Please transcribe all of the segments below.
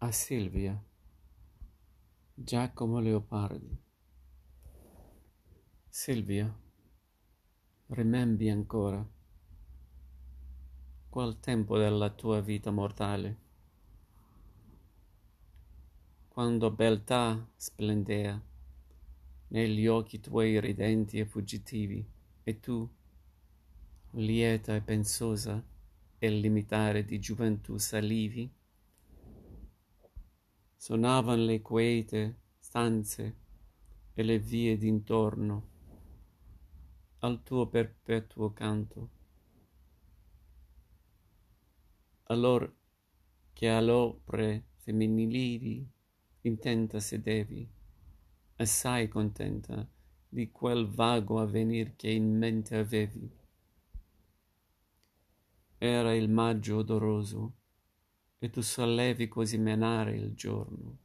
A Silvia Giacomo Leopardi Silvia, rimembi ancora quel tempo della tua vita mortale, quando beltà splendea negli occhi tuoi ridenti e fuggitivi, e tu, lieta e pensosa, e limitare di gioventù salivi? Sonavan le quete stanze e le vie d'intorno al tuo perpetuo canto. Allor che all'opre femminili intenta sedevi, assai contenta di quel vago avvenir che in mente avevi. Era il maggio odoroso e tu sollevi così menare il giorno.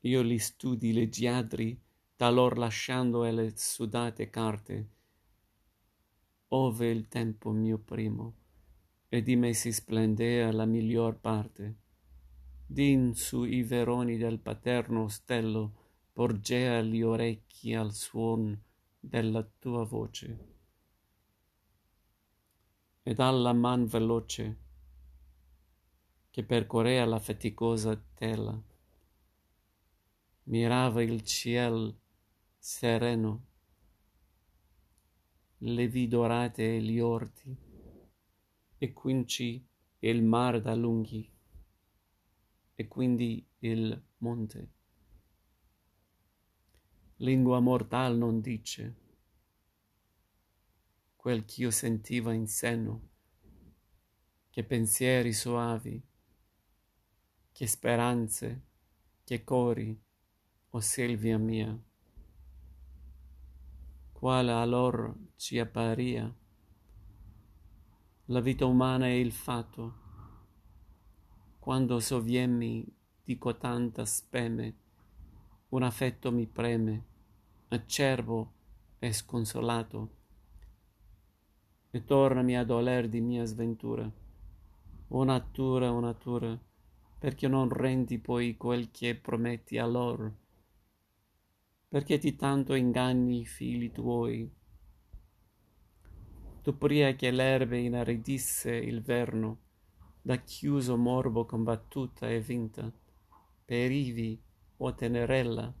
Io li studi leggiadri, talor lasciando le sudate carte, ove il tempo mio primo, e di me si splendea la miglior parte. Din su i veroni del paterno ostello, porgea gli orecchi al suon della tua voce e dalla man veloce che percorrea la faticosa tela. Mirava il ciel sereno, le vi dorate e gli orti, e quinci il mar da lunghi, e quindi il monte. Lingua mortal non dice, quel ch'io sentiva in seno, che pensieri soavi, che speranze, che cori, o oh Silvia mia, quale allor ci apparia la vita umana e il fatto, quando soviemmi di cotanta speme, un affetto mi preme, acerbo e sconsolato, e tornami a doler di mia sventura. O natura, o natura, perché non rendi poi quel che prometti a loro? Perché ti tanto inganni i figli tuoi? Tu pria che l'erbe inaridisse il verno, da chiuso morbo combattuta e vinta, perivi, o tenerella,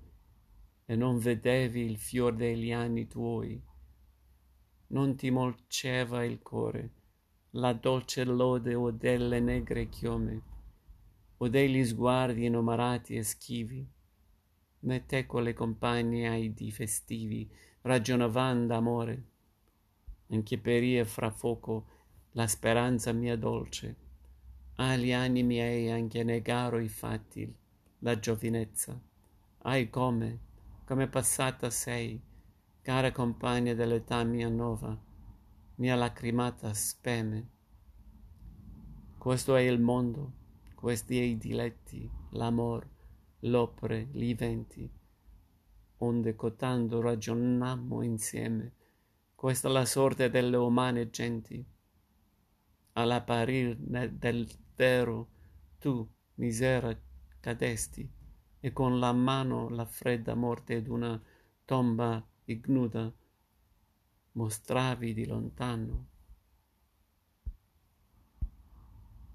e non vedevi il fior degli anni tuoi non ti molceva il core la dolce lode o delle negre chiome o degli sguardi innumerati e schivi né te con le compagne ai di festivi ragionavan d'amore. Anche peria fra foco la speranza mia dolce agli anni miei anche negaro i fatti la giovinezza. Ahi come come passata sei cara compagna dell'età mia nova, mia lacrimata speme. Questo è il mondo, questi i diletti, l'amor, l'opere, gli eventi, onde cotando ragionammo insieme. Questa la sorte delle umane genti. All'apparir del vero tu, misera, cadesti, e con la mano la fredda morte d'una tomba ignuda mostravi di lontano